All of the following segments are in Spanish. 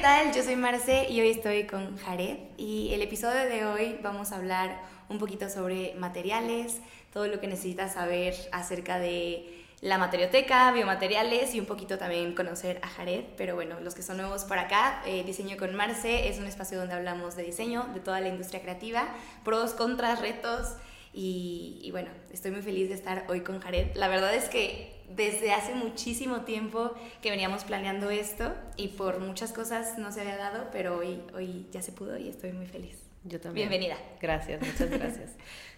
tal? Yo soy Marce y hoy estoy con Jared y el episodio de hoy vamos a hablar un poquito sobre materiales, todo lo que necesitas saber acerca de la materioteca, biomateriales y un poquito también conocer a Jared. Pero bueno, los que son nuevos por acá, eh, Diseño con Marce es un espacio donde hablamos de diseño, de toda la industria creativa, pros, contras, retos. Y, y, bueno, estoy muy feliz de estar hoy con Jared. La verdad es que desde hace muchísimo tiempo que veníamos planeando esto y por muchas cosas no se había dado, pero hoy, hoy ya se pudo y estoy muy feliz. Yo también. Bienvenida. Gracias, muchas gracias.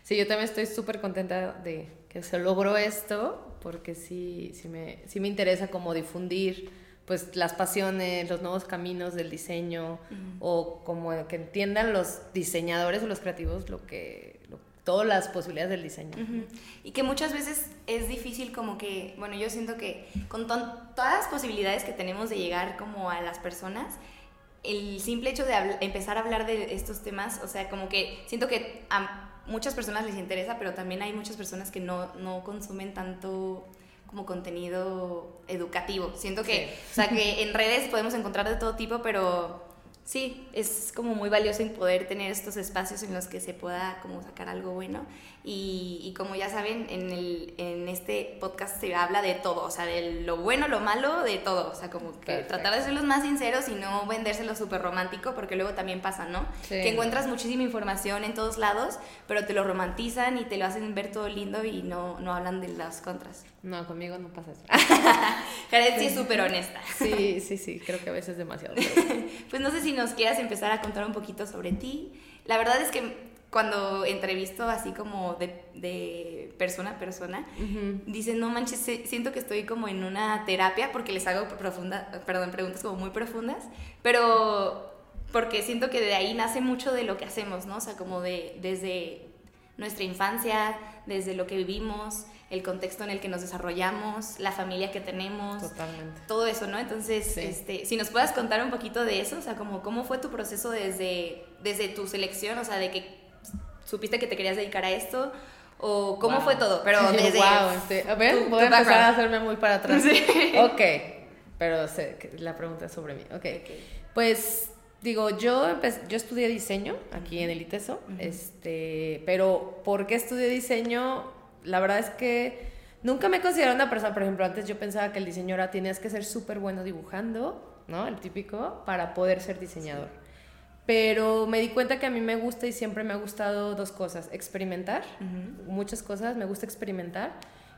Sí, yo también estoy súper contenta de que se logró esto, porque sí, sí, me, sí me interesa como difundir pues las pasiones, los nuevos caminos del diseño, o como que entiendan los diseñadores o los creativos lo que, todas las posibilidades del diseño. Y que muchas veces es difícil como que, bueno, yo siento que con todas las posibilidades que tenemos de llegar como a las personas, el simple hecho de empezar a hablar de estos temas, o sea, como que siento que a muchas personas les interesa, pero también hay muchas personas que no, no consumen tanto como contenido educativo. Siento que, o sea, que en redes podemos encontrar de todo tipo, pero sí, es como muy valioso en poder tener estos espacios en los que se pueda como sacar algo bueno. Y, como ya saben, en, el, en este podcast se habla de todo, o sea, de lo bueno, lo malo, de todo. O sea, como que tratar de ser los más sinceros y no vendérselo súper romántico, porque luego también pasa, ¿no? Que encuentras muchísima información en todos lados, pero te lo romantizan y te lo hacen ver todo lindo y no, no hablan de las contras. No, conmigo no pasa eso. Jared sí es súper honesta. Sí, sí, sí, creo que a veces demasiado. pues no sé si nos quieras empezar a contar un poquito sobre ti. La verdad es que cuando entrevisto así como de, persona a persona, dicen, no manches, siento que estoy como en una terapia porque les hago profunda, perdón, preguntas como muy profundas, pero porque siento que de ahí nace mucho de lo que hacemos, ¿no? O sea, como de desde nuestra infancia, desde lo que vivimos, el contexto en el que nos desarrollamos, la familia que tenemos, Totalmente. todo eso, ¿no? Entonces, este, si nos puedas contar un poquito de eso, o sea, como cómo fue tu proceso desde, desde tu selección, o sea, de que supiste que te querías dedicar a esto? ¿O cómo fue todo? Pero desde... wow, este, a ver, voy a empezar a hacerme muy para atrás. Sí. Ok, pero sé, la pregunta es sobre mí. Ok, okay. pues digo, yo, yo estudié diseño aquí en el ITESO, este, pero ¿por qué estudié diseño? La verdad es que nunca me considerado una persona, por ejemplo, antes yo pensaba que el diseño era tienes que ser súper bueno dibujando, ¿no? El típico, para poder ser diseñador. Pero me di cuenta que a mí me gusta y siempre me ha gustado dos cosas, experimentar, muchas cosas, me gusta experimentar.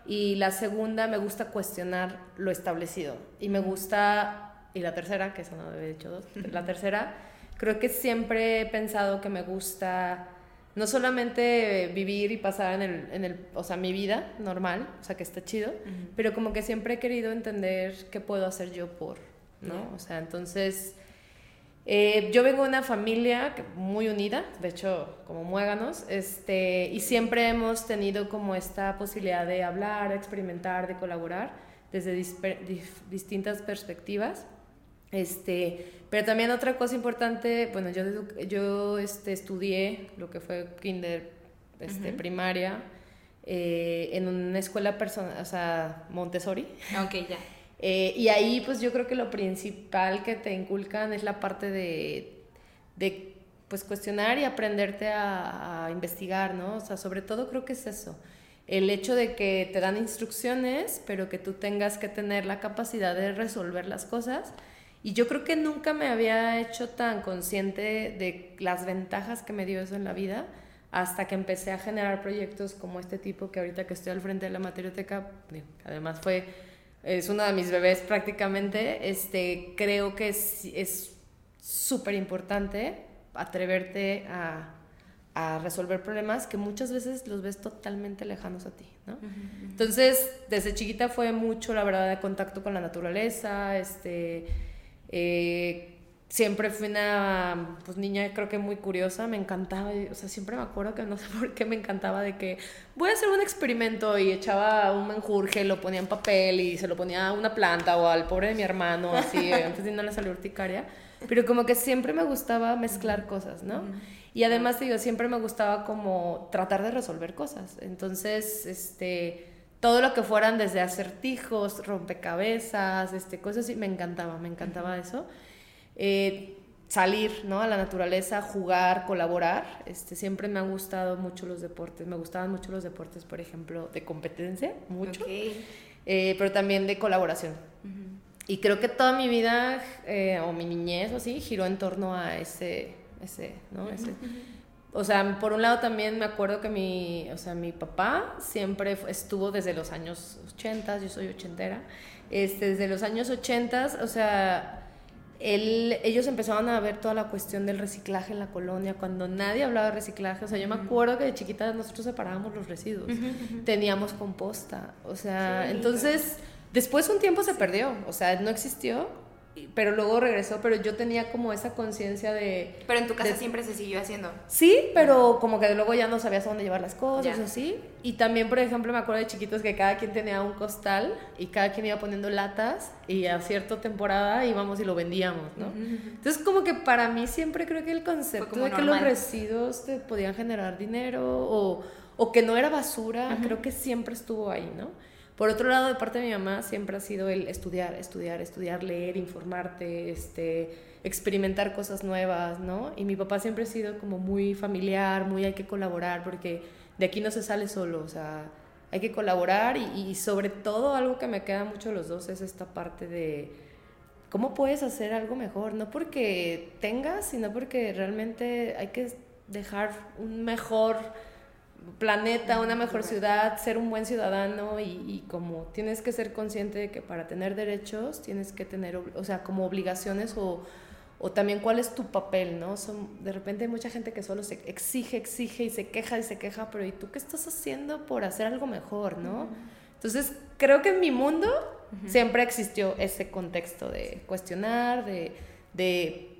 Y la segunda, me gusta cuestionar lo establecido. Y me gusta, y la tercera, que eso no debe dicho dos, la tercera, creo que siempre he pensado que me gusta no solamente vivir y pasar en el, en el, o sea, mi vida normal, o sea, que está chido, pero como que siempre he querido entender qué puedo hacer yo por, ¿no? O sea, entonces eh, yo vengo de una familia muy unida, de hecho, como muéganos, este, y siempre hemos tenido como esta posibilidad de hablar, de experimentar, de colaborar desde distintas perspectivas. Este, pero también otra cosa importante, bueno, yo, yo este, estudié lo que fue kinder, este, primaria, eh, en una escuela personal, o sea, Montessori. Ok, ya. Eh, y ahí pues yo creo que lo principal que te inculcan es la parte de, de pues cuestionar y aprenderte a, investigar, ¿no? O sea, sobre todo creo que es eso. El hecho de que te dan instrucciones, pero que tú tengas que tener la capacidad de resolver las cosas. Y yo creo que nunca me había hecho tan consciente de las ventajas que me dio eso en la vida hasta que empecé a generar proyectos como este tipo que ahorita que estoy al frente de la materioteca, además fue es una de mis bebés prácticamente, este, creo que es súper importante atreverte a, a, resolver problemas que muchas veces los ves totalmente lejanos a ti, ¿no? Entonces, desde chiquita fue mucho, la verdad, de contacto con la naturaleza, este, eh, siempre fui una pues, niña creo que muy curiosa, me encantaba, o sea, siempre me acuerdo que no sé por qué me encantaba de que voy a hacer un experimento y echaba un menjurje, lo ponía en papel y se lo ponía a una planta o al pobre de mi hermano, así, antes de no le salió urticaria, pero como que siempre me gustaba mezclar cosas, ¿no? Y además, digo, siempre me gustaba como tratar de resolver cosas, entonces, este todo lo que fueran desde acertijos, rompecabezas, este, cosas así, me encantaba, me encantaba eso. eh, salir, ¿no? A la naturaleza, jugar, colaborar. Este, siempre me han gustado mucho los deportes. Me gustaban mucho los deportes, por ejemplo, de competencia, mucho. Eh, pero también de colaboración. Y creo que toda mi vida, eh, o mi niñez o así, giró en torno a ese, ese, ¿no? Ese, o sea, por un lado también me acuerdo que mi, o sea, mi papá siempre estuvo desde los años 80, yo soy ochentera, este, desde los años 80, o sea, él, ellos empezaban a ver toda la cuestión del reciclaje en la colonia, cuando nadie hablaba de reciclaje, o sea, yo me acuerdo que de chiquita nosotros separábamos los residuos, teníamos composta, o sea, entonces, después un tiempo se perdió, o sea, no existió, pero luego regresó, pero yo tenía como esa conciencia de... Pero en tu casa siempre se siguió haciendo. Sí, pero como que luego ya no sabías a dónde llevar las cosas, así. Y también, por ejemplo, me acuerdo de chiquitos que cada quien tenía un costal y cada quien iba poniendo latas y a cierta temporada íbamos y lo vendíamos, ¿no? Entonces, como que para mí siempre creo que el concepto de que los residuos te podían generar dinero o, o que no era basura, creo que siempre estuvo ahí, ¿no? Por otro lado, de parte de mi mamá, siempre ha sido el estudiar, estudiar, estudiar, leer, informarte, este, experimentar cosas nuevas, ¿no? Y mi papá siempre ha sido como muy familiar, muy hay que colaborar, porque de aquí no se sale solo, o sea, hay que colaborar y, sobre todo algo que me queda mucho los dos es esta parte de cómo puedes hacer algo mejor, no porque tengas, sino porque realmente hay que dejar un mejor planeta, una mejor ciudad, ser un buen ciudadano y, como tienes que ser consciente de que para tener derechos tienes que tener, o sea, como obligaciones o, o también cuál es tu papel, ¿no? Son, de repente hay mucha gente que solo se exige, exige y se queja y se queja, pero ¿y tú qué estás haciendo por hacer algo mejor, ¿no? Entonces, creo que en mi mundo siempre existió ese contexto de cuestionar, de, de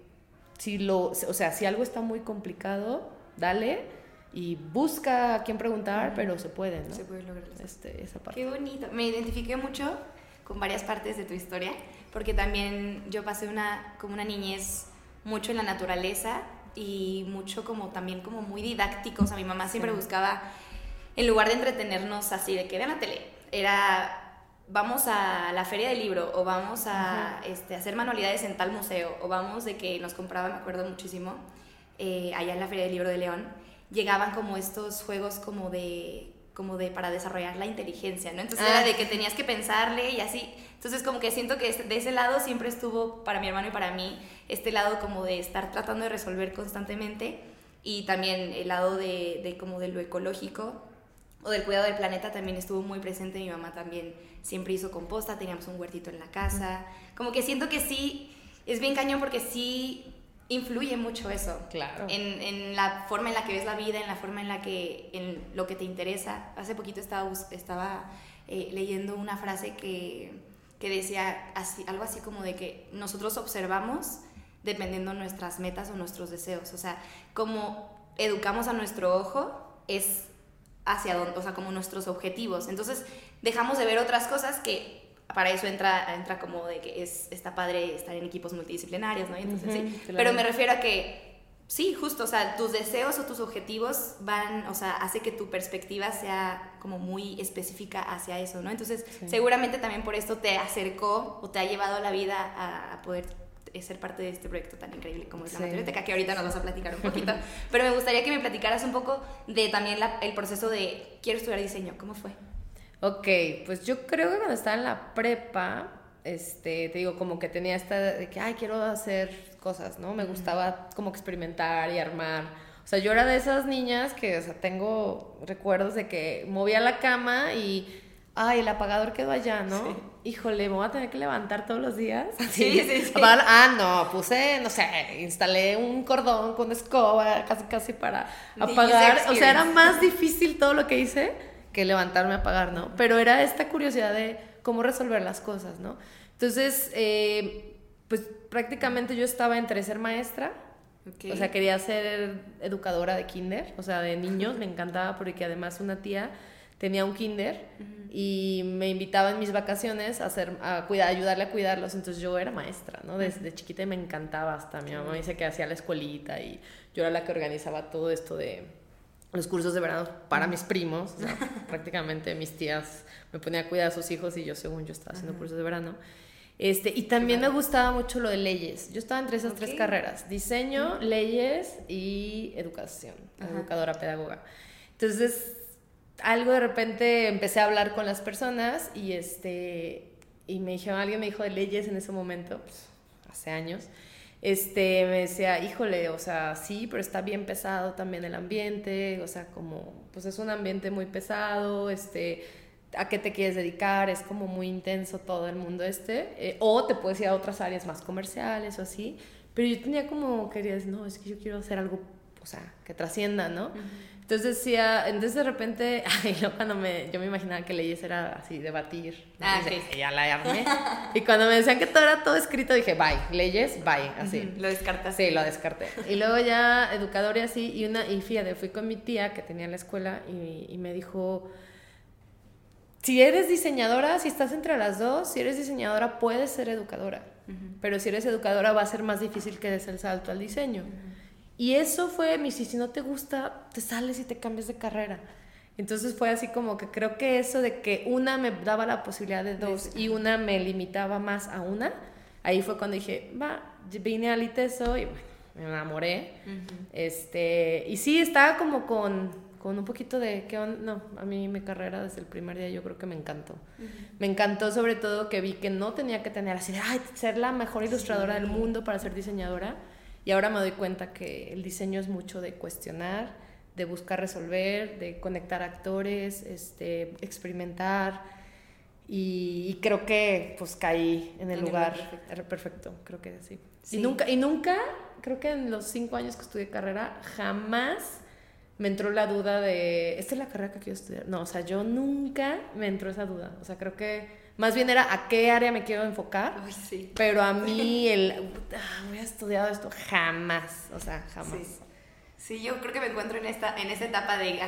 si lo, o sea, si algo está muy complicado, dale y busca a quién preguntar, pero se puede, ¿no? Se puede lograr. Este, esa parte. Qué bonito. Me identifiqué mucho con varias partes de tu historia, porque también yo pasé una, como una niñez mucho en la naturaleza y mucho como también como muy didáctico. O sea, mi mamá siempre buscaba, en lugar de entretenernos así, de que vean la tele, era vamos a la feria del libro o vamos a este, hacer manualidades en tal museo o vamos de que nos compraba, me acuerdo muchísimo, eh, allá en la feria del libro de León llegaban como estos juegos como de como de para desarrollar la inteligencia, ¿no? Entonces era ah. de que tenías que pensarle y así. Entonces como que siento que de ese lado siempre estuvo para mi hermano y para mí este lado como de estar tratando de resolver constantemente y también el lado de, de como de lo ecológico o del cuidado del planeta también estuvo muy presente. Mi mamá también siempre hizo composta, teníamos un huertito en la casa. Como que siento que sí, es bien cañón porque sí influye mucho eso. Claro. En, en, la forma en la que ves la vida, en la forma en la que, en lo que te interesa. Hace poquito estaba, estaba eh, leyendo una frase que, que decía así, algo así como de que nosotros observamos dependiendo nuestras metas o nuestros deseos. O sea, como educamos a nuestro ojo es hacia dónde, o sea, como nuestros objetivos. Entonces, dejamos de ver otras cosas que para eso entra, entra como de que es, está padre estar en equipos multidisciplinarios, ¿no? Entonces, sí. Pero me refiero a que, sí, justo, o sea, tus deseos o tus objetivos van, o sea, hace que tu perspectiva sea como muy específica hacia eso, ¿no? Entonces, seguramente también por esto te acercó o te ha llevado la vida a, poder ser parte de este proyecto tan increíble como es la Biblioteca, que ahorita nos vas a platicar un poquito. Pero me gustaría que me platicaras un poco de también el proceso de quiero estudiar diseño. ¿Cómo fue? Ok, pues yo creo que cuando estaba en la prepa, este, te digo, como que tenía esta de que, ay, quiero hacer cosas, ¿no? Me gustaba como experimentar y armar. O sea, yo era de esas niñas que, o sea, tengo recuerdos de que movía la cama y, ay, el apagador quedó allá, ¿no? Híjole, me voy a tener que levantar todos los días. Sí, sí, sí. Ah, no, puse, no sé, instalé un cordón con escoba, casi, casi para apagar. O sea, era más difícil todo lo que hice que levantarme a pagar, ¿no? Pero era esta curiosidad de cómo resolver las cosas, ¿no? Entonces, eh, pues prácticamente yo estaba entre ser maestra, o sea, quería ser educadora de kinder, o sea, de niños, me encantaba porque además una tía tenía un kinder y me invitaba en mis vacaciones a hacer a cuidar ayudarle a cuidarlos. Entonces yo era maestra no desde chiquita y me encantaba hasta mi mamá dice que hacía la escuelita y yo era la que organizaba todo esto de los cursos de verano para mis primos, o sea, prácticamente mis tías me ponían a cuidar a sus hijos y yo según yo estaba haciendo cursos de verano. Este, y también me gustaba mucho lo de leyes. Yo estaba entre esas tres carreras, diseño, leyes y educación, educadora pedagoga. Entonces, algo de repente empecé a hablar con las personas y este y me dijeron, alguien me dijo de leyes en ese momento, pues, hace años. Este, me decía, híjole, o sea, sí, pero está bien pesado también el ambiente, o sea, como, pues es un ambiente muy pesado, este, a qué te quieres dedicar, es como muy intenso todo el mundo este, eh, o te puedes ir a otras áreas más comerciales o así, pero yo tenía como, quería decir, no, es que yo quiero hacer algo, o sea, que trascienda, ¿no? Entonces decía, entonces de repente, ay, yo cuando me, yo me imaginaba que leyes era así, debatir. Ah, sí. Ya la armé. y cuando me decían que todo era todo escrito, dije, bye, leyes, bye, así. Lo descartas. Sí, lo descarté. Y luego ya educador y así, y una, y fíjate, fui con mi tía que tenía la escuela y, y me dijo, si eres diseñadora, si estás entre las dos, si eres diseñadora puedes ser educadora, pero si eres educadora va a ser más difícil que des el salto al diseño. Y eso fue, mi si no te gusta, te sales y te cambias de carrera. Entonces fue así como que creo que eso de que una me daba la posibilidad de dos y una me limitaba más a una, ahí fue cuando dije, va, vine al ITESO y bueno, me enamoré. este, y sí, estaba como con con un poquito de qué no, a mí mi carrera desde el primer día yo creo que me encantó. Me encantó sobre todo que vi que no tenía que tener así de, ay, ser la mejor ilustradora del mundo para ser diseñadora. Y ahora me doy cuenta que el diseño es mucho de cuestionar, de buscar resolver, de conectar actores, este, experimentar. Y, creo que pues caí en el lugar perfecto. perfecto. creo que sí. sí. Y, nunca, y nunca, creo que en los cinco años que estudié carrera, jamás me entró la duda de, ¿esta es la carrera que quiero estudiar? No, o sea, yo nunca me entró esa duda. O sea, creo que más bien era a qué área me quiero enfocar. Ay, sí. Pero a mí el, ah, voy a estudiar esto, jamás. O sea, jamás. Sí. sí. yo creo que me encuentro en esta, en esa etapa de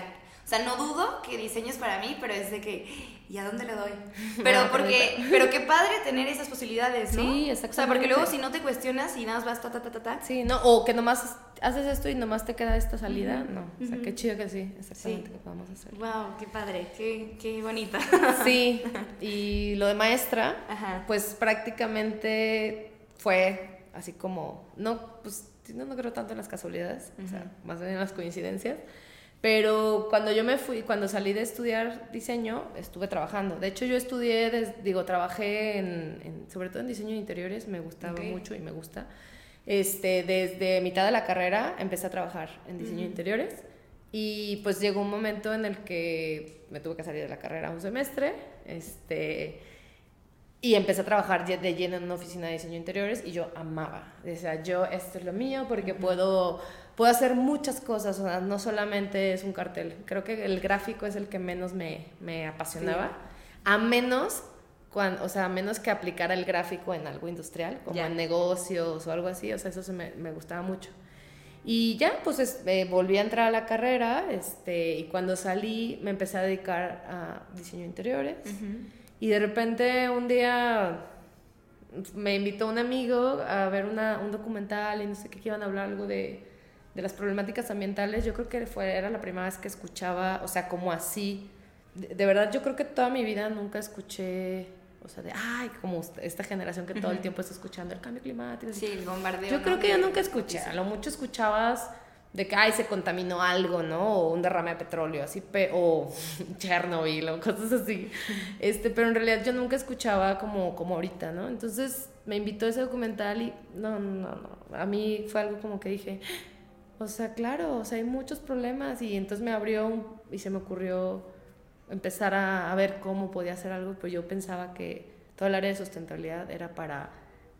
o sea, no dudo que diseño es para mí, pero es de que, ¿y a dónde le doy? Pero porque, pero qué padre tener esas posibilidades, ¿no? Sí, exactamente. O sea, porque luego si no te cuestionas y nada más vas ta, ta, ta, ta, ta. Sí, no, o que nomás haces esto y nomás te queda esta salida, no. O sea, qué chido que sí, exactamente, que podamos hacer. Wow, qué padre, qué, qué bonita. Sí, y lo de maestra, pues prácticamente fue así como, no, pues no, no creo tanto en las casualidades, o sea, más bien en las coincidencias. Pero cuando yo me fui, cuando salí de estudiar diseño, estuve trabajando. De hecho, yo estudié, digo, trabajé en, sobre todo en diseño de interiores, me gustaba mucho y me gusta. Este, desde mitad de la carrera empecé a trabajar en diseño de interiores y pues llegó un momento en el que me tuve que salir de la carrera un semestre, este, y empecé a trabajar de lleno en una oficina de diseño de interiores y yo amaba. O sea, yo, esto es lo mío porque puedo puedo hacer muchas cosas, o sea, no solamente es un cartel. Creo que el gráfico es el que menos me, me apasionaba, a menos, cuando, o sea, a menos que aplicara el gráfico en algo industrial, como en negocios o algo así, o sea, eso me, me gustaba mucho. Y ya, pues eh, volví a entrar a la carrera este, y cuando salí me empecé a dedicar a diseño de interiores. Y de repente un día me invitó un amigo a ver una, un documental y no sé qué, que iban a hablar algo de de las problemáticas ambientales, yo creo que fue, era la primera vez que escuchaba, o sea, como así. De, verdad, yo creo que toda mi vida nunca escuché, o sea, de, ay, como esta generación que todo el tiempo está escuchando el cambio climático. Sí, el bombardeo. Yo creo que yo nunca escuché, a lo mucho escuchabas de que, ay, se contaminó algo, ¿no? O un derrame de petróleo, así, o Chernobyl, o cosas así. Este, pero en realidad yo nunca escuchaba como, como ahorita, ¿no? Entonces me invitó a ese documental y no, no, no, a mí fue algo como que dije, o sea, claro, o sea, hay muchos problemas y entonces me abrió y se me ocurrió empezar a, ver cómo podía hacer algo, pero yo pensaba que todo el área de sustentabilidad era para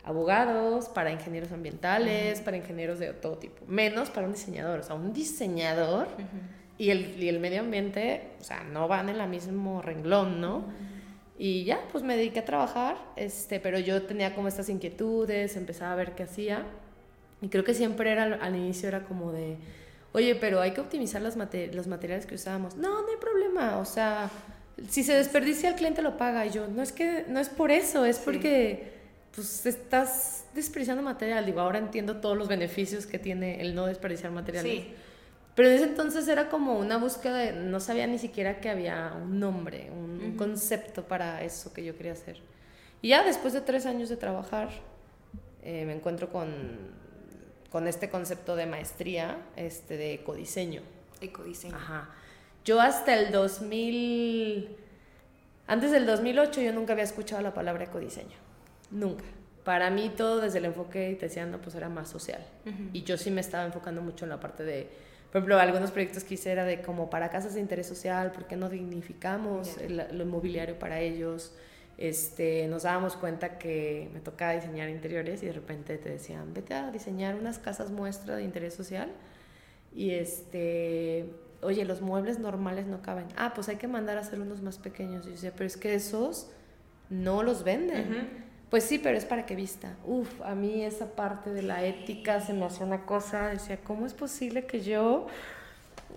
abogados, para ingenieros ambientales, para ingenieros de todo tipo, menos para un diseñador, o sea, un diseñador y, el, y, el, medio ambiente, o sea, no van en el mismo renglón, ¿no? Y ya, pues me dediqué a trabajar, este, pero yo tenía como estas inquietudes, empezaba a ver qué hacía y creo que siempre era, al inicio era como de, oye, pero hay que optimizar los, los materiales que usamos. No, no hay problema, o sea, si se desperdicia el cliente lo paga. Y yo, no es que, no es por eso, es porque pues estás desperdiciando material. Digo, ahora entiendo todos los beneficios que tiene el no desperdiciar materiales. Sí. Pero en ese entonces era como una búsqueda de, no sabía ni siquiera que había un nombre, un concepto para eso que yo quería hacer. Y ya después de tres años de trabajar, eh, me encuentro con, con este concepto de maestría este, de ecodiseño. Ecodiseño. Ajá. Yo hasta el 2000, antes del 2008 yo nunca había escuchado la palabra ecodiseño. Nunca. Para mí todo desde el enfoque, te decía, no, pues era más social. Y yo sí me estaba enfocando mucho en la parte de, por ejemplo, algunos proyectos que hice era de como para casas de interés social, ¿por qué no dignificamos lo inmobiliario para ellos? Este, nos dábamos cuenta que me tocaba diseñar interiores y de repente te decían, vete a diseñar unas casas muestra de interés social. Y este, oye, los muebles normales no caben. Ah, pues hay que mandar a hacer unos más pequeños. Y yo decía, pero es que esos no los venden. Pues sí, pero es para que vista. Uf, a mí esa parte de la ética se me hacía una cosa, decía, ¿cómo es posible que yo,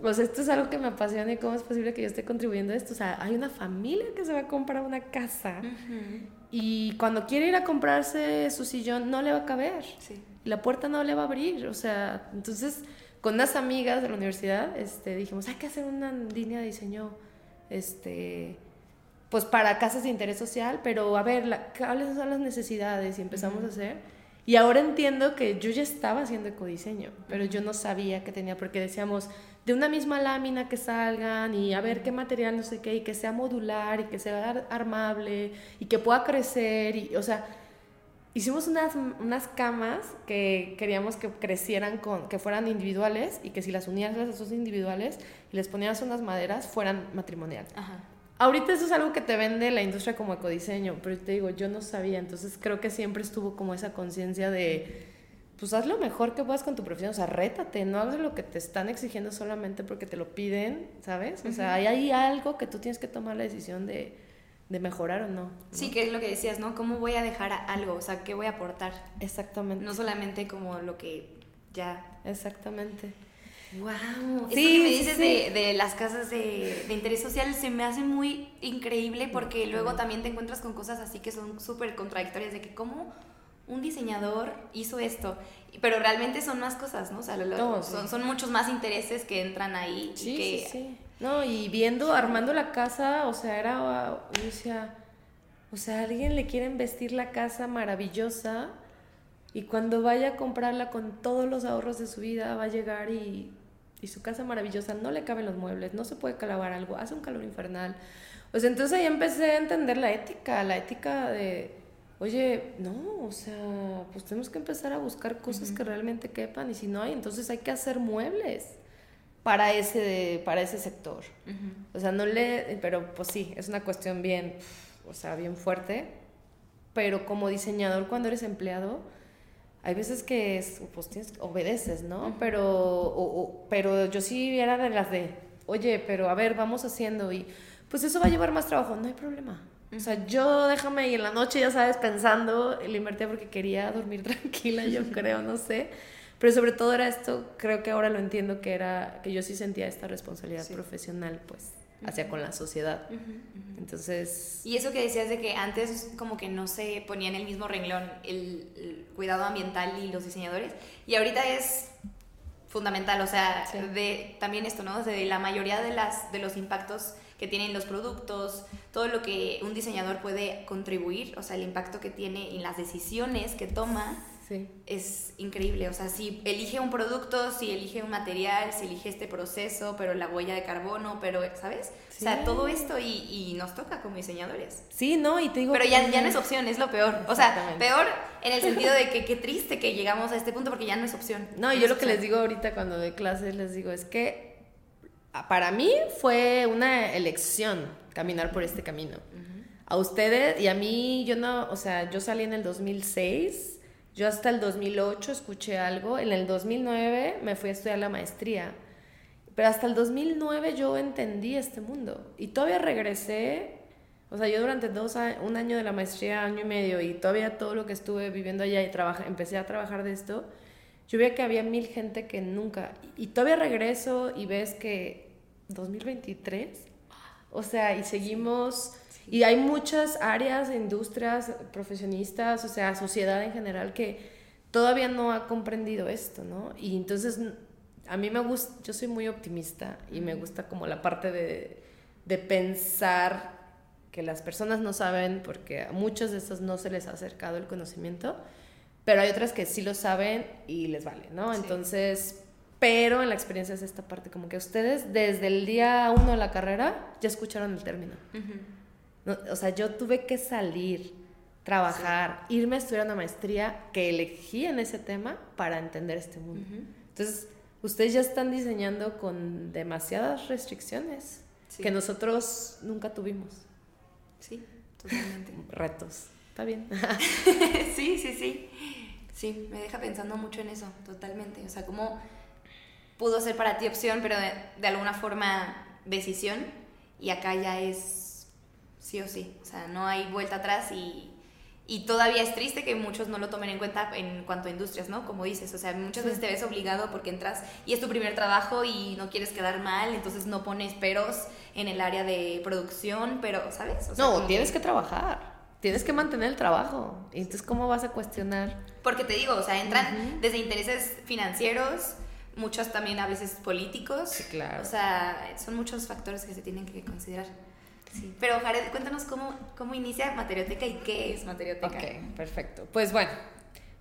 pues esto es algo que me apasiona y cómo es posible que yo esté contribuyendo a esto? O sea, hay una familia que se va a comprar una casa y cuando quiere ir a comprarse su sillón no le va a caber. Sí. La puerta no le va a abrir, o sea, entonces con unas amigas de la universidad este, dijimos, hay que hacer una línea de diseño este, pues para casas de interés social, pero a ver, ¿cuáles son las necesidades? Y empezamos a hacer. Y ahora entiendo que yo ya estaba haciendo ecodiseño, pero yo no sabía que tenía, porque decíamos, de una misma lámina que salgan y a ver qué material, no sé qué, y que sea modular y que sea armable y que pueda crecer, y, o sea, hicimos unas, unas camas que queríamos que crecieran, con, que fueran individuales y que si las unías las esos individuales y les ponías unas maderas, fueran matrimonial. Ahorita eso es algo que te vende la industria como ecodiseño, pero te digo, yo no sabía, entonces creo que siempre estuvo como esa conciencia de, pues haz lo mejor que puedas con tu profesión, o sea, rétate, no hagas lo que te están exigiendo solamente porque te lo piden, ¿sabes? O sea, hay ahí algo que tú tienes que tomar la decisión de, de mejorar o no, Sí, que es lo que decías, ¿no? ¿Cómo voy a dejar algo? O sea, ¿qué voy a aportar? Exactamente. No solamente como lo que ya... Exactamente. Wow, sí, que me dices De, de, las casas de, de, interés social se me hace muy increíble porque luego también te encuentras con cosas así que son súper contradictorias de que cómo un diseñador hizo esto, pero realmente son más cosas, ¿no? O sea, son, son, muchos más intereses que entran ahí. Sí, que, sí, sí. No, y viendo, armando la casa, o sea, era, yo decía, o sea, alguien le quiere vestir la casa maravillosa y cuando vaya a comprarla con todos los ahorros de su vida va a llegar y y su casa maravillosa no le caben los muebles, no se puede clavar algo, hace un calor infernal. Pues entonces ahí empecé a entender la ética, la ética de, oye, no, o sea, pues tenemos que empezar a buscar cosas que realmente quepan y si no hay, entonces hay que hacer muebles para ese, para ese sector. O sea, no le, pero pues sí, es una cuestión bien, o sea, bien fuerte, pero como diseñador cuando eres empleado, hay veces que pues tienes, obedeces, ¿no? Pero, pero yo sí era de las de, oye, pero a ver, vamos haciendo y pues eso va a llevar más trabajo, no hay problema. O sea, yo déjame y en la noche, ya sabes, pensando, le invertía porque quería dormir tranquila, yo creo, no sé. Pero sobre todo era esto, creo que ahora lo entiendo, que era que yo sí sentía esta responsabilidad profesional, pues hacia con la sociedad. Entonces... Y eso que decías de que antes como que no se ponía en el mismo renglón el, cuidado ambiental y los diseñadores, y ahorita es fundamental, o sea, de, también esto, ¿no? De la mayoría de, las, de los impactos que tienen los productos, todo lo que un diseñador puede contribuir, o sea, el impacto que tiene en las decisiones que toma, es increíble. O sea, si elige un producto, si elige un material, si elige este proceso, pero la huella de carbono, pero, ¿sabes? O sea, todo esto y, y, nos toca como diseñadores. Sí, no, y te digo... Pero ya, ya no es opción, es lo peor. O sea, peor en el sentido de que qué triste que llegamos a este punto porque ya no es opción. No, yo lo que les digo ahorita cuando doy clases, les digo, es que para mí fue una elección caminar por este camino. A ustedes y a mí, yo no, o sea, yo salí en el 2006 yo hasta el 2008 escuché algo, en el 2009 me fui a estudiar la maestría, pero hasta el 2009 yo entendí este mundo y todavía regresé, o sea, yo durante dos un año de la maestría, año y medio, y todavía todo lo que estuve viviendo allá y trabaja, empecé a trabajar de esto, yo veía que había mil gente que nunca, y todavía regreso y ves que 2023, o sea, y seguimos y hay muchas áreas, industrias, profesionistas, o sea, sociedad en general que todavía no ha comprendido esto, ¿no? Y entonces a mí me gusta, yo soy muy optimista y me gusta como la parte de, de pensar que las personas no saben porque a muchos de estos no se les ha acercado el conocimiento, pero hay otras que sí lo saben y les vale, ¿no? Entonces, pero en la experiencia es esta parte, como que ustedes desde el día uno de la carrera ya escucharon el término. o sea, yo tuve que salir, trabajar, irme a estudiar una maestría que elegí en ese tema para entender este mundo. Entonces, ustedes ya están diseñando con demasiadas restricciones que nosotros nunca tuvimos. Sí, totalmente. Retos. Está bien. sí, sí, sí. Sí, me deja pensando mucho en eso, totalmente. O sea, cómo pudo ser para ti opción, pero de, alguna forma decisión, y acá ya es sí o sí. O sea, no hay vuelta atrás y, y todavía es triste que muchos no lo tomen en cuenta en cuanto a industrias, ¿no? Como dices, o sea, muchas veces te ves obligado porque entras y es tu primer trabajo y no quieres quedar mal, entonces no pones peros en el área de producción, pero, ¿sabes? no, tienes que... trabajar. Tienes que mantener el trabajo. Y entonces, ¿cómo vas a cuestionar? Porque te digo, o sea, entran desde intereses financieros, muchos también a veces políticos. Sí, claro. O sea, son muchos factores que se tienen que considerar. Sí. Pero Jared, cuéntanos cómo, cómo inicia Materioteca y qué es Materioteca. Ok, perfecto. Pues bueno,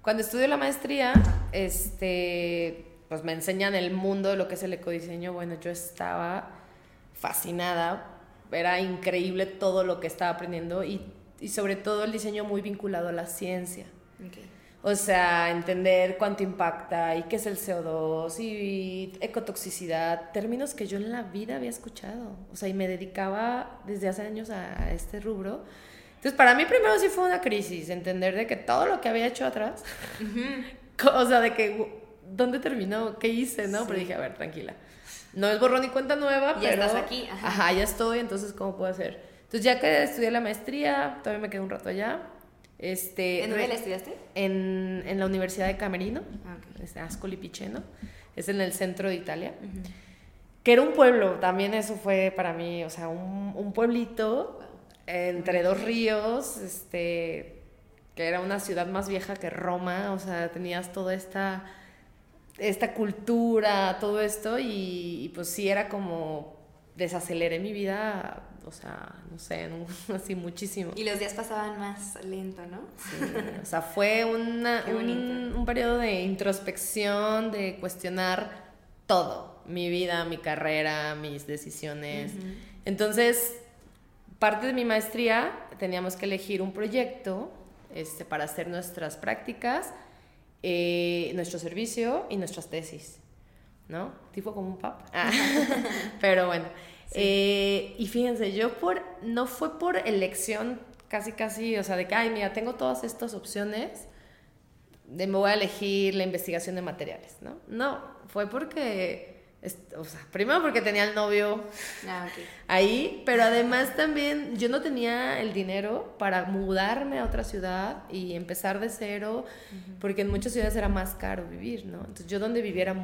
cuando estudio la maestría, este, pues me enseñan el mundo de lo que es el ecodiseño. Bueno, yo estaba fascinada, era increíble todo lo que estaba aprendiendo y, y sobre todo el diseño muy vinculado a la ciencia. Okay. O sea, entender cuánto impacta y qué es el CO2 y ecotoxicidad, términos que yo en la vida había escuchado. O sea, y me dedicaba desde hace años a este rubro. Entonces, para mí primero sí fue una crisis, entender de que todo lo que había hecho atrás, o sea, de que, ¿dónde terminó? ¿Qué hice? ¿No? Pero dije, a ver, tranquila. No es borrón ni cuenta nueva, ya pero... estás aquí. Ajá. ajá, ya estoy, entonces, ¿cómo puedo hacer? Entonces, ya que estudié la maestría, todavía me quedé un rato allá, este, ¿En dónde la estudiaste? En, en, la Universidad de Camerino, ah, es Ascoli Piceno, es en el centro de Italia, que era un pueblo, también eso fue para mí, o sea, un, un pueblito entre dos ríos, este, que era una ciudad más vieja que Roma, o sea, tenías toda esta, esta cultura, todo esto, y, y pues sí era como desaceleré mi vida o sea, no sé, así muchísimo. Y los días pasaban más lento, ¿no? Sí, o sea, fue una, un, un, periodo de introspección, de cuestionar todo, mi vida, mi carrera, mis decisiones. Entonces, parte de mi maestría teníamos que elegir un proyecto este, para hacer nuestras prácticas, eh, nuestro servicio y nuestras tesis, ¿no? Tipo como un pap. Ah. Pero bueno. Eh, y fíjense, yo por, no fue por elección casi casi, o sea, de que, ay, mira, tengo todas estas opciones, de me voy a elegir la investigación de materiales, ¿no? No, fue porque, o sea, primero porque tenía el novio ah, ahí, pero además también yo no tenía el dinero para mudarme a otra ciudad y empezar de cero, porque en muchas ciudades era más caro vivir, ¿no? Entonces yo donde viviera,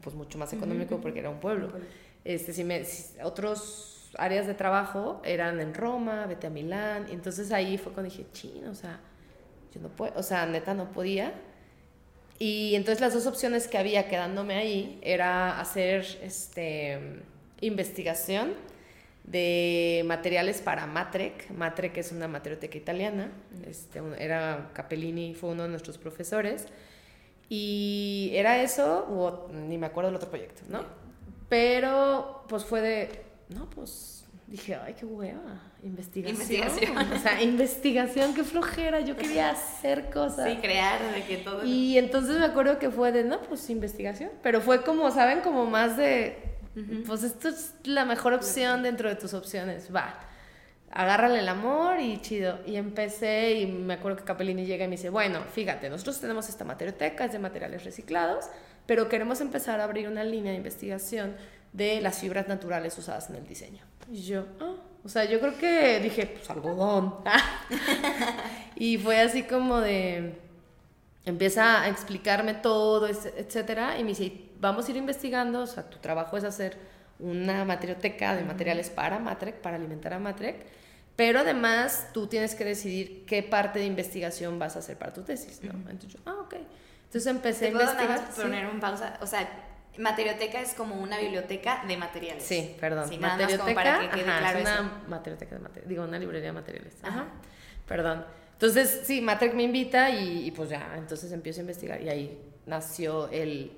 pues mucho más económico porque era un pueblo. Este, si me, otros áreas de trabajo eran en Roma, vete a Milán. Y entonces ahí fue cuando dije, chino, o sea, yo no puedo, o sea, neta no podía. Y entonces las dos opciones que había quedándome ahí era hacer este, investigación de materiales para Matrec. Matrec es una materioteca italiana. Este, era Capellini, fue uno de nuestros profesores. Y era eso, o ni me acuerdo del otro proyecto, ¿no? Pero, pues fue de, no, pues dije, ay, qué hueva, investigación. Investigación. O sea, investigación, qué flojera, yo quería hacer cosas. Sí, crear, de que todo. Y entonces me acuerdo que fue de, no, pues investigación. Pero fue como, ¿saben? Como más de, pues esto es la mejor opción dentro de tus opciones, va. Agárrale el amor y chido. Y empecé y me acuerdo que Capellini llega y me dice, bueno, fíjate, nosotros tenemos esta materioteca, es de materiales reciclados pero queremos empezar a abrir una línea de investigación de las fibras naturales usadas en el diseño. Y yo, ah, o sea, yo creo que dije, pues algodón. y fue así como de, empieza a explicarme todo, etcétera, y me dice, vamos a ir investigando, o sea, tu trabajo es hacer una materioteca de materiales para Matrec, para alimentar a Matrec, pero además tú tienes que decidir qué parte de investigación vas a hacer para tu tesis, ¿no? Entonces yo, ah, ok. Entonces empecé a investigar. poner un pausa? O sea, Materioteca es como una biblioteca de materiales. Sí, perdón. materioteca, para que quede claro es una materioteca de materiales. Digo, una librería de materiales. Ajá. Perdón. Entonces, sí, Matrec me invita y, pues ya, entonces empiezo a investigar y ahí nació el,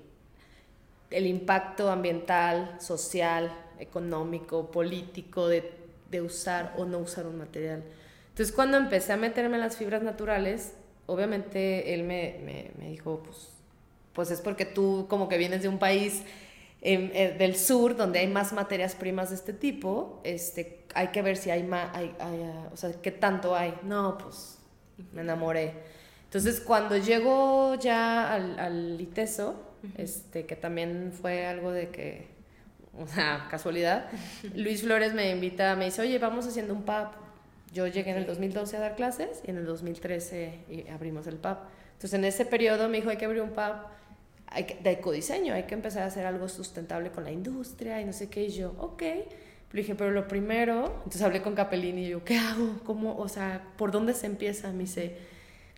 el impacto ambiental, social, económico, político de, de usar o no usar un material. Entonces, cuando empecé a meterme en las fibras naturales, obviamente él me, me, me dijo, pues pues es porque tú como que vienes de un país em, eh, del sur donde hay más materias primas de este tipo, este, hay que ver si hay más, hay, ah, o sea, qué tanto hay. No, pues me enamoré. Entonces cuando llego ya al, al ITESO, este, que también fue algo de que, o sea, casualidad, Luis Flores me invita, me dice, oye, vamos haciendo un pub. Yo llegué en el 2012 a dar clases y en el 2013 abrimos el pub. Entonces en ese periodo me dijo, hay que abrir un pub hay que, de ecodiseño, hay que empezar a hacer algo sustentable con la industria y no sé qué. Y yo, ok. Le dije, pero lo primero, entonces hablé con Capellini y yo, ¿qué hago? ¿Cómo? O sea, ¿por dónde se empieza? Me dice,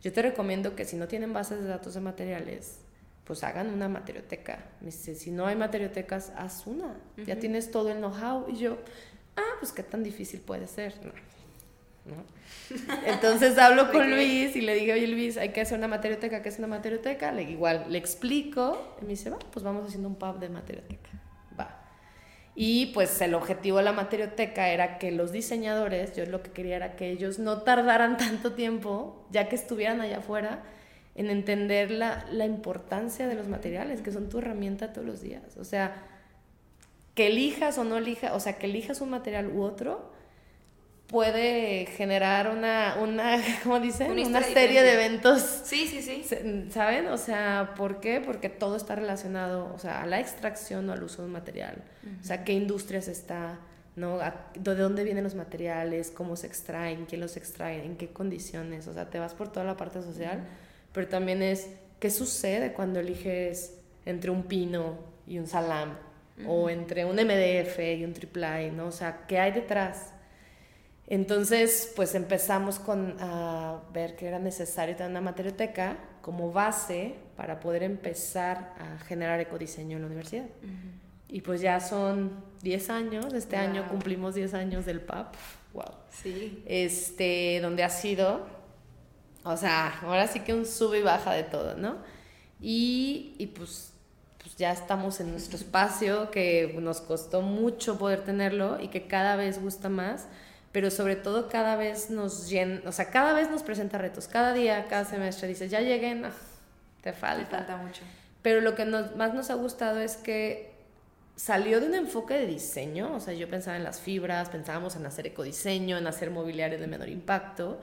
yo te recomiendo que si no tienen bases de datos de materiales, pues hagan una materioteca. Me dice, si no hay materiotecas, haz una. Ya tienes todo el know-how. Y yo, ah, pues qué tan difícil puede ser. No entonces hablo con Luis y le digo, oye Luis, hay que hacer una materioteca, ¿qué es una materioteca? Le, igual le explico y me dice, va, pues vamos haciendo un pub de materioteca. Va. Y pues el objetivo de la materioteca era que los diseñadores, yo lo que quería era que ellos no tardaran tanto tiempo, ya que estuvieran allá afuera, en entender la, la importancia de los materiales, que son tu herramienta todos los días. O sea, que elijas o no elijas, o sea, que elijas un material u otro, puede generar una, una ¿cómo dicen? Una, serie de eventos. Sí, sí, sí. ¿Saben? O sea, ¿por qué? Porque todo está relacionado, o sea, a la extracción o al uso de un material. O sea, qué industrias está, ¿no? ¿De dónde vienen los materiales? ¿Cómo se extraen? ¿Quién los extrae? ¿En qué condiciones? O sea, te vas por toda la parte social, pero también es, ¿qué sucede cuando eliges entre un pino y un salam? O entre un MDF y un triple ¿no? O sea, ¿qué hay detrás? Entonces, pues empezamos con a ver que era necesario tener una materioteca como base para poder empezar a generar ecodiseño en la universidad. Y pues ya son 10 años, este año cumplimos 10 años del PAP. Wow. Sí. Este, donde ha sido, o sea, ahora sí que un sube y baja de todo, ¿no? Y, y pues, pues ya estamos en nuestro espacio que nos costó mucho poder tenerlo y que cada vez gusta más pero sobre todo cada vez nos llena, o sea, cada vez nos presenta retos, cada día, cada semestre dices, ya lleguen, te falta. Te falta mucho. Pero lo que más nos ha gustado es que salió de un enfoque de diseño, o sea, yo pensaba en las fibras, pensábamos en hacer ecodiseño, en hacer mobiliario de menor impacto,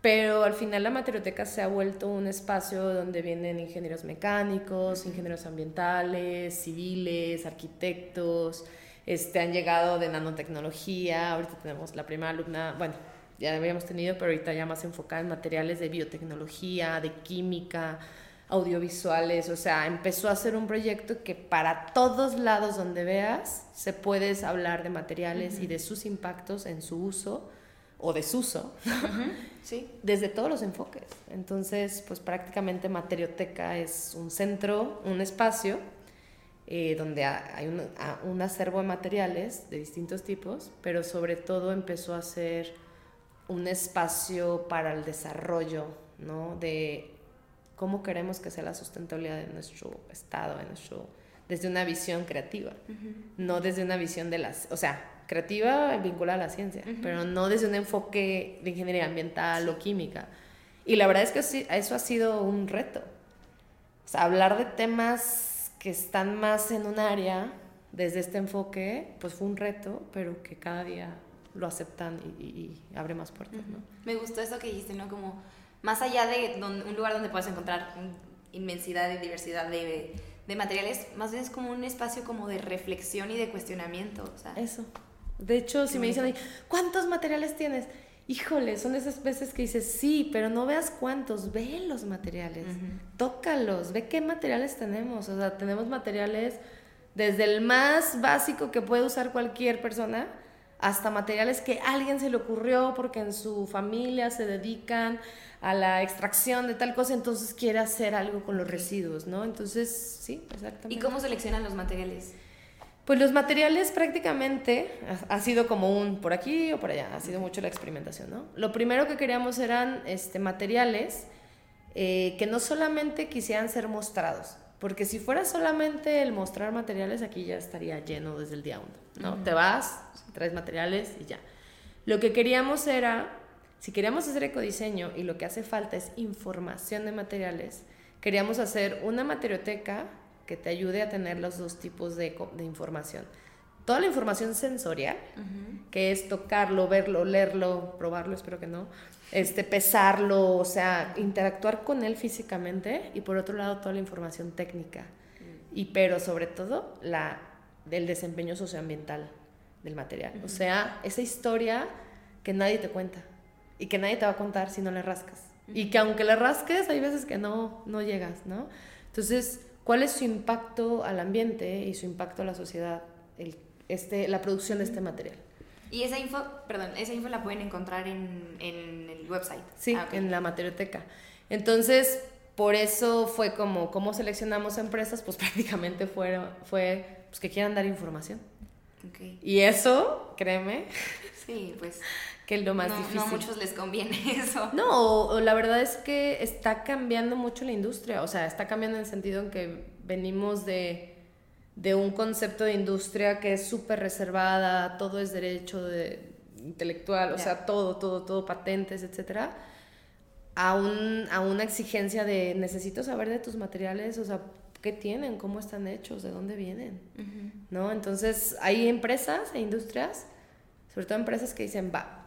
pero al final la materioteca se ha vuelto un espacio donde vienen ingenieros mecánicos, ingenieros ambientales, civiles, arquitectos, este, han llegado de nanotecnología, ahorita tenemos la primera alumna, bueno, ya habíamos tenido, pero ahorita ya más enfocada en materiales de biotecnología, de química, audiovisuales, o sea, empezó a hacer un proyecto que para todos lados donde veas se puedes hablar de materiales y de sus impactos en su uso o desuso, sí. desde todos los enfoques. Entonces, pues prácticamente Materioteca es un centro, un espacio eh, donde hay un, acervo de materiales de distintos tipos, pero sobre todo empezó a ser un espacio para el desarrollo, ¿no? De cómo queremos que sea la sustentabilidad de nuestro estado, de nuestro, desde una visión creativa, no desde una visión de las, o sea, creativa vinculada a la ciencia, pero no desde un enfoque de ingeniería ambiental o química. Y la verdad es que eso ha sido un reto. O sea, hablar de temas que están más en un área desde este enfoque, pues fue un reto, pero que cada día lo aceptan y, abre más puertas, ¿no? Me gustó eso que dijiste, ¿no? Como más allá de un lugar donde puedes encontrar inmensidad y diversidad de, de, materiales, más bien es como un espacio como de reflexión y de cuestionamiento, o sea. Eso. De hecho, si me dicen, ¿cuántos materiales tienes? Híjole, son esas veces que dices, sí, pero no veas cuántos, ve los materiales, tócalos, ve qué materiales tenemos. O sea, tenemos materiales desde el más básico que puede usar cualquier persona hasta materiales que alguien se le ocurrió porque en su familia se dedican a la extracción de tal cosa, entonces quiere hacer algo con los residuos, ¿no? Entonces, sí, exactamente. ¿Y cómo seleccionan los materiales? Pues los materiales prácticamente ha, sido como un por aquí o por allá, ha sido mucho la experimentación, ¿no? Lo primero que queríamos eran este, materiales eh, que no solamente quisieran ser mostrados, porque si fuera solamente el mostrar materiales, aquí ya estaría lleno desde el día uno, ¿no? Te vas, traes materiales y ya. Lo que queríamos era, si queríamos hacer ecodiseño y lo que hace falta es información de materiales, queríamos hacer una materioteca que te ayude a tener los dos tipos de, de información. Toda la información sensorial, que es tocarlo, verlo, leerlo, probarlo, espero que no, este, pesarlo, o sea, interactuar con él físicamente y por otro lado toda la información técnica. Y pero sobre todo la del desempeño socioambiental del material. O sea, esa historia que nadie te cuenta y que nadie te va a contar si no le rascas. Y que aunque le rasques, hay veces que no, no llegas, ¿no? Entonces, ¿cuál es su impacto al ambiente y su impacto a la sociedad, el, este, la producción de este material? Y esa info, perdón, esa info la pueden encontrar en, en el website. Sí, ah, en la materioteca. Entonces, por eso fue como, ¿cómo seleccionamos empresas? Pues prácticamente fue, fue pues, que quieran dar información. Okay. Y eso, créeme. Sí, pues. Que es lo más difícil. No a muchos les conviene eso. No, la verdad es que está cambiando mucho la industria. O sea, está cambiando en el sentido en que venimos de de un concepto de industria que es súper reservada, todo es derecho de, intelectual, o sea, todo, todo, todo, patentes, etcétera, a, un, a una exigencia de necesito saber de tus materiales, o sea, qué tienen, cómo están hechos, de dónde vienen, ¿no? Entonces, hay empresas e industrias, sobre todo empresas que dicen, va.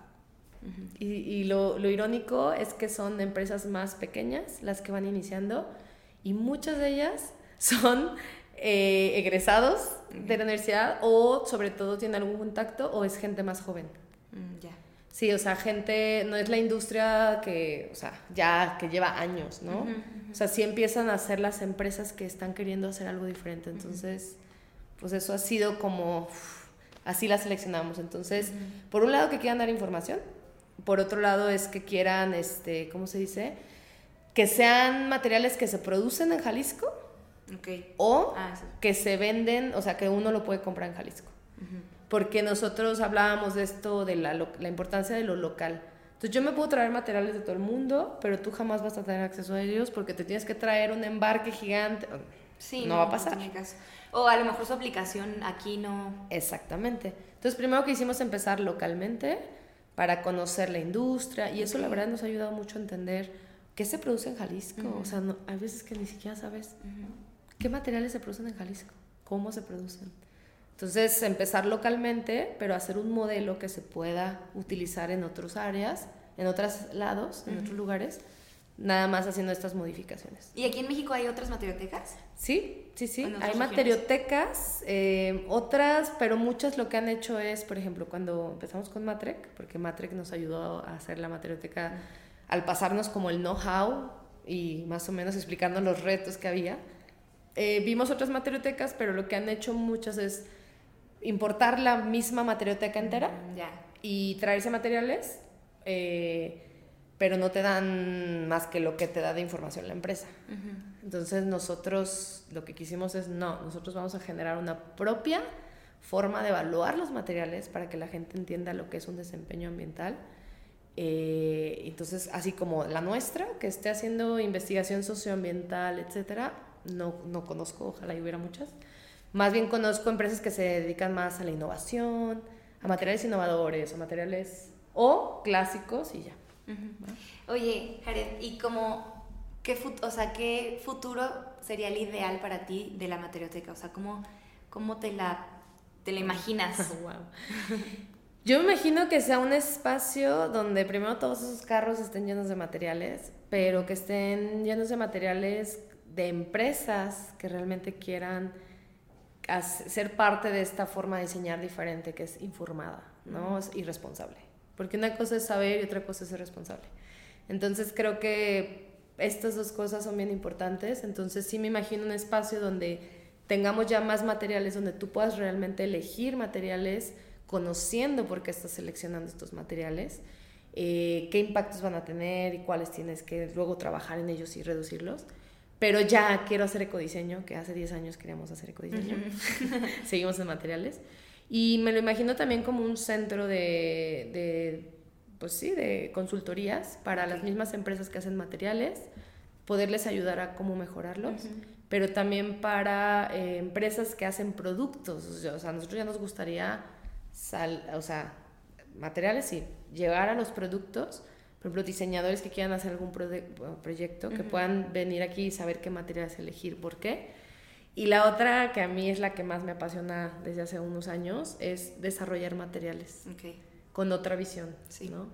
Y, y lo, lo irónico es que son empresas más pequeñas las que van iniciando y muchas de ellas son eh, egresados de la universidad o sobre todo tiene algún contacto o es gente más joven. Mm, ya. Sí, o sea, gente, no es la industria que, o sea, ya que lleva años, ¿no? O sea, sí empiezan a ser las empresas que están queriendo hacer algo diferente. Entonces, pues eso ha sido como, así la seleccionamos. Entonces, por un lado que quieran dar información, por otro lado es que quieran, este, ¿cómo se dice? Que sean materiales que se producen en Jalisco o ah, que se venden, o sea, que uno lo puede comprar en Jalisco. Porque nosotros hablábamos de esto, de la, la, importancia de lo local. Entonces yo me puedo traer materiales de todo el mundo, pero tú jamás vas a tener acceso a ellos porque te tienes que traer un embarque gigante. Sí, no, va a pasar. O a lo mejor su aplicación aquí no. Exactamente. Entonces primero que hicimos empezar localmente para conocer la industria y eso la verdad nos ha ayudado mucho a entender qué se produce en Jalisco. O sea, no, hay veces que ni siquiera sabes. ¿Qué materiales se producen en Jalisco? ¿Cómo se producen? Entonces, empezar localmente, pero hacer un modelo que se pueda utilizar en otras áreas, en otros lados, en otros lugares, nada más haciendo estas modificaciones. ¿Y aquí en México hay otras materiotecas? Sí, sí, sí. Hay materiotecas, eh, otras, pero muchas lo que han hecho es, por ejemplo, cuando empezamos con Matrec, porque Matrec nos ayudó a hacer la materioteca al pasarnos como el know-how y más o menos explicando los retos que había eh, vimos otras materiotecas, pero lo que han hecho muchas es importar la misma materioteca entera mm, y traerse materiales, eh, pero no te dan más que lo que te da de información la empresa. Entonces nosotros lo que quisimos es, no, nosotros vamos a generar una propia forma de evaluar los materiales para que la gente entienda lo que es un desempeño ambiental. Eh, entonces, así como la nuestra, que esté haciendo investigación socioambiental, etcétera, no, no conozco, ojalá hubiera muchas. Más bien conozco empresas que se dedican más a la innovación, a materiales innovadores, a materiales o clásicos y ya. Oye, Jared, ¿y como qué, o sea, qué futuro sería el ideal para ti de la materioteca? O sea, ¿cómo, cómo te, la, te la imaginas? Yo me imagino que sea un espacio donde primero todos esos carros estén llenos de materiales, pero que estén llenos de materiales de empresas que realmente quieran ser parte de esta forma de diseñar diferente que es informada, ¿no? Es irresponsable. Porque una cosa es saber y otra cosa es ser responsable. Entonces creo que estas dos cosas son bien importantes. Entonces sí me imagino un espacio donde tengamos ya más materiales, donde tú puedas realmente elegir materiales conociendo por qué estás seleccionando estos materiales, eh, qué impactos van a tener y cuáles tienes que luego trabajar en ellos y reducirlos. Pero ya quiero hacer ecodiseño, que hace 10 años queríamos hacer ecodiseño. Seguimos en materiales. Y me lo imagino también como un centro de, de pues sí, de consultorías para las mismas empresas que hacen materiales, poderles ayudar a cómo mejorarlos, pero también para eh, empresas que hacen productos. O sea, a nosotros ya nos gustaría, sal, o sea, materiales y llegar a los productos. Por ejemplo, diseñadores que quieran hacer algún proyecto, que puedan venir aquí y saber qué materiales elegir, por qué y la otra, que a mí es la que más me apasiona desde hace unos años, es desarrollar materiales. Con otra visión, sí. ¿no?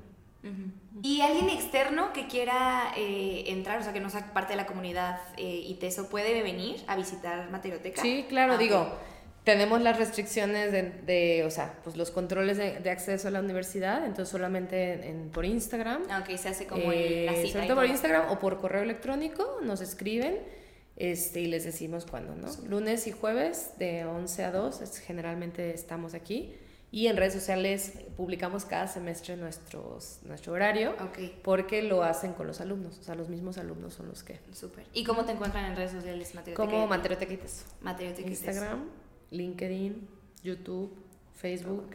¿Y alguien externo que quiera eh, entrar, o sea, que no sea parte de la comunidad eh, ITESO, puede venir a visitar Materioteca? Sí, claro, ah, digo, tenemos las restricciones de, o sea, pues los controles de, acceso a la universidad, entonces solamente en, por Instagram. Ah, ok, se hace como en la eh, cita. por Instagram o por correo electrónico, nos escriben este, y les decimos cuándo, ¿no? Lunes y jueves de 11 a 2 generalmente estamos aquí y en redes sociales publicamos cada semestre nuestros, nuestro horario porque lo hacen con los alumnos, o sea, los mismos alumnos son los que. Súper. ¿Y cómo te encuentran en redes sociales, Como Materiotequites. Materiotequites. Instagram, LinkedIn, YouTube, Facebook.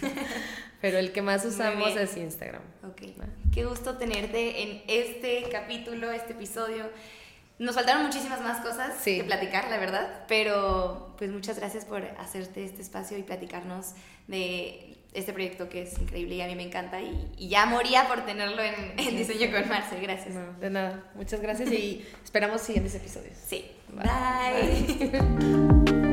Pero el que más usamos es Instagram. Ok. Qué gusto tenerte en este capítulo, este episodio. Nos faltaron muchísimas más cosas que platicar, la verdad, pero pues muchas gracias por hacerte este espacio y platicarnos de este proyecto que es increíble y a mí me encanta y, ya moría por tenerlo en, diseño con Marcel. Gracias. de nada, muchas gracias y esperamos siguientes episodios. Sí. Bye.